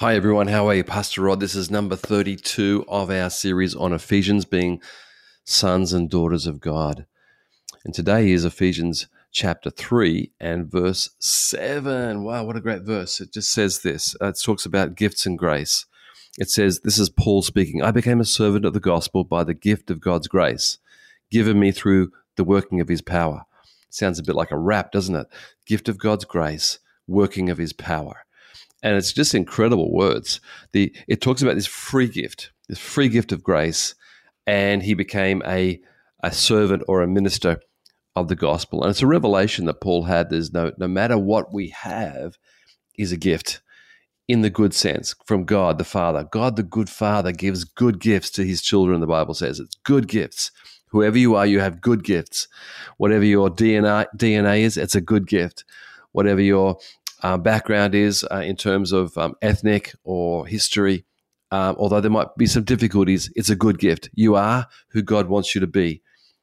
Hi, everyone. How are you? Pastor Rod. This is number 32 of our series on Ephesians being sons and daughters of God. And today is Ephesians chapter 3 and verse 7. Wow, what a great verse. It just says this uh, it talks about gifts and grace. It says, This is Paul speaking. I became a servant of the gospel by the gift of God's grace, given me through the working of his power. Sounds a bit like a rap, doesn't it? Gift of God's grace, working of his power and it's just incredible words. The it talks about this free gift, this free gift of grace, and he became a a servant or a minister of the gospel. And it's a revelation that Paul had. There's no no matter what we have, is a gift in the good sense from God the Father. God the good Father gives good gifts to his children. The Bible says it's good gifts. Whoever you are, you have good gifts. Whatever your DNA DNA is, it's a good gift. Whatever your uh, background is uh, in terms of um, ethnic or history. Um, although there might be some difficulties, it's a good gift. You are who God wants you to be.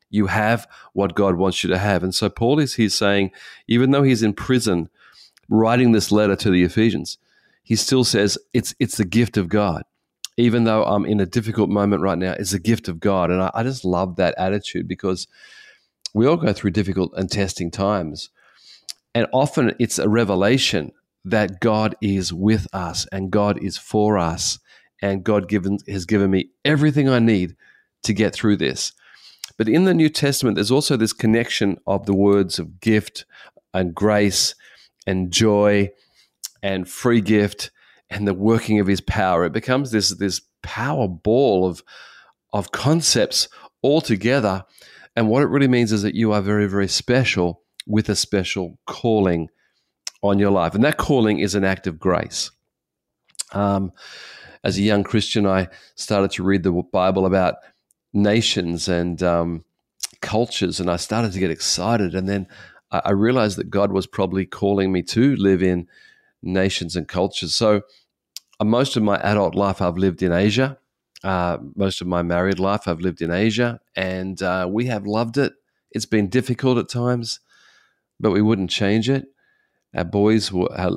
You have what God wants you to have. And so Paul is here saying, even though he's in prison writing this letter to the Ephesians, he still says it's it's the gift of God. Even though I'm in a difficult moment right now, it's a gift of God. And I, I just love that attitude because we all go through difficult and testing times. And often it's a revelation that God is with us and God is for us. And God given, has given me everything I need to get through this. But in the New Testament, there's also this connection of the words of gift and grace and joy and free gift and the working of his power. It becomes this, this power ball of, of concepts all together. And what it really means is that you are very, very special with a special calling on your life. And that calling is an act of grace. Um, as a young Christian, I started to read the Bible about nations and um, cultures, and I started to get excited. And then I, I realized that God was probably calling me to live in nations and cultures. So, uh, most of my adult life, I've lived in Asia. Uh, most of my married life, I've lived in Asia, and uh, we have loved it. It's been difficult at times but we wouldn't change it. Our boys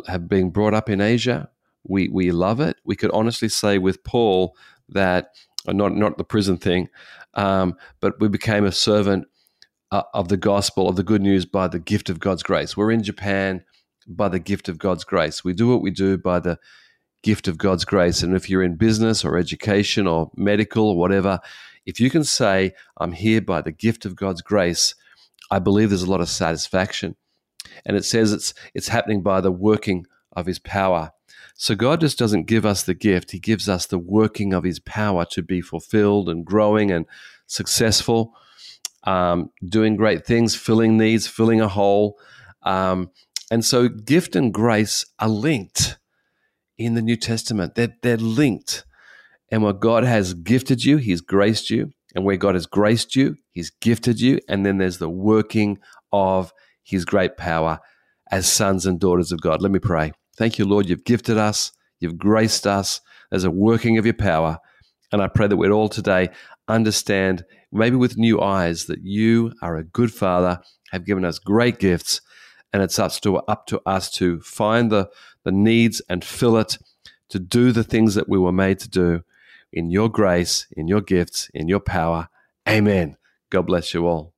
have been brought up in Asia. We, we love it. We could honestly say with Paul that, uh, not, not the prison thing, um, but we became a servant uh, of the gospel, of the good news by the gift of God's grace. We're in Japan by the gift of God's grace. We do what we do by the gift of God's grace. And if you're in business or education or medical or whatever, if you can say, I'm here by the gift of God's grace, I believe there's a lot of satisfaction. And it says it's it's happening by the working of his power. So God just doesn't give us the gift, he gives us the working of his power to be fulfilled and growing and successful, um, doing great things, filling needs, filling a hole. Um, and so gift and grace are linked in the New Testament. They're, they're linked. And what God has gifted you, He's graced you. And where God has graced you, He's gifted you. And then there's the working of His great power as sons and daughters of God. Let me pray. Thank you, Lord. You've gifted us, you've graced us. There's a working of your power. And I pray that we'd all today understand, maybe with new eyes, that you are a good Father, have given us great gifts, and it's up to, up to us to find the, the needs and fill it, to do the things that we were made to do in your grace, in your gifts, in your power. Amen. God bless you all.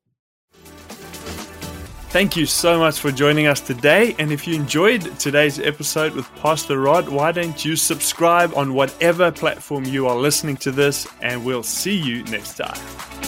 Thank you so much for joining us today. And if you enjoyed today's episode with Pastor Rod, why don't you subscribe on whatever platform you are listening to this? And we'll see you next time.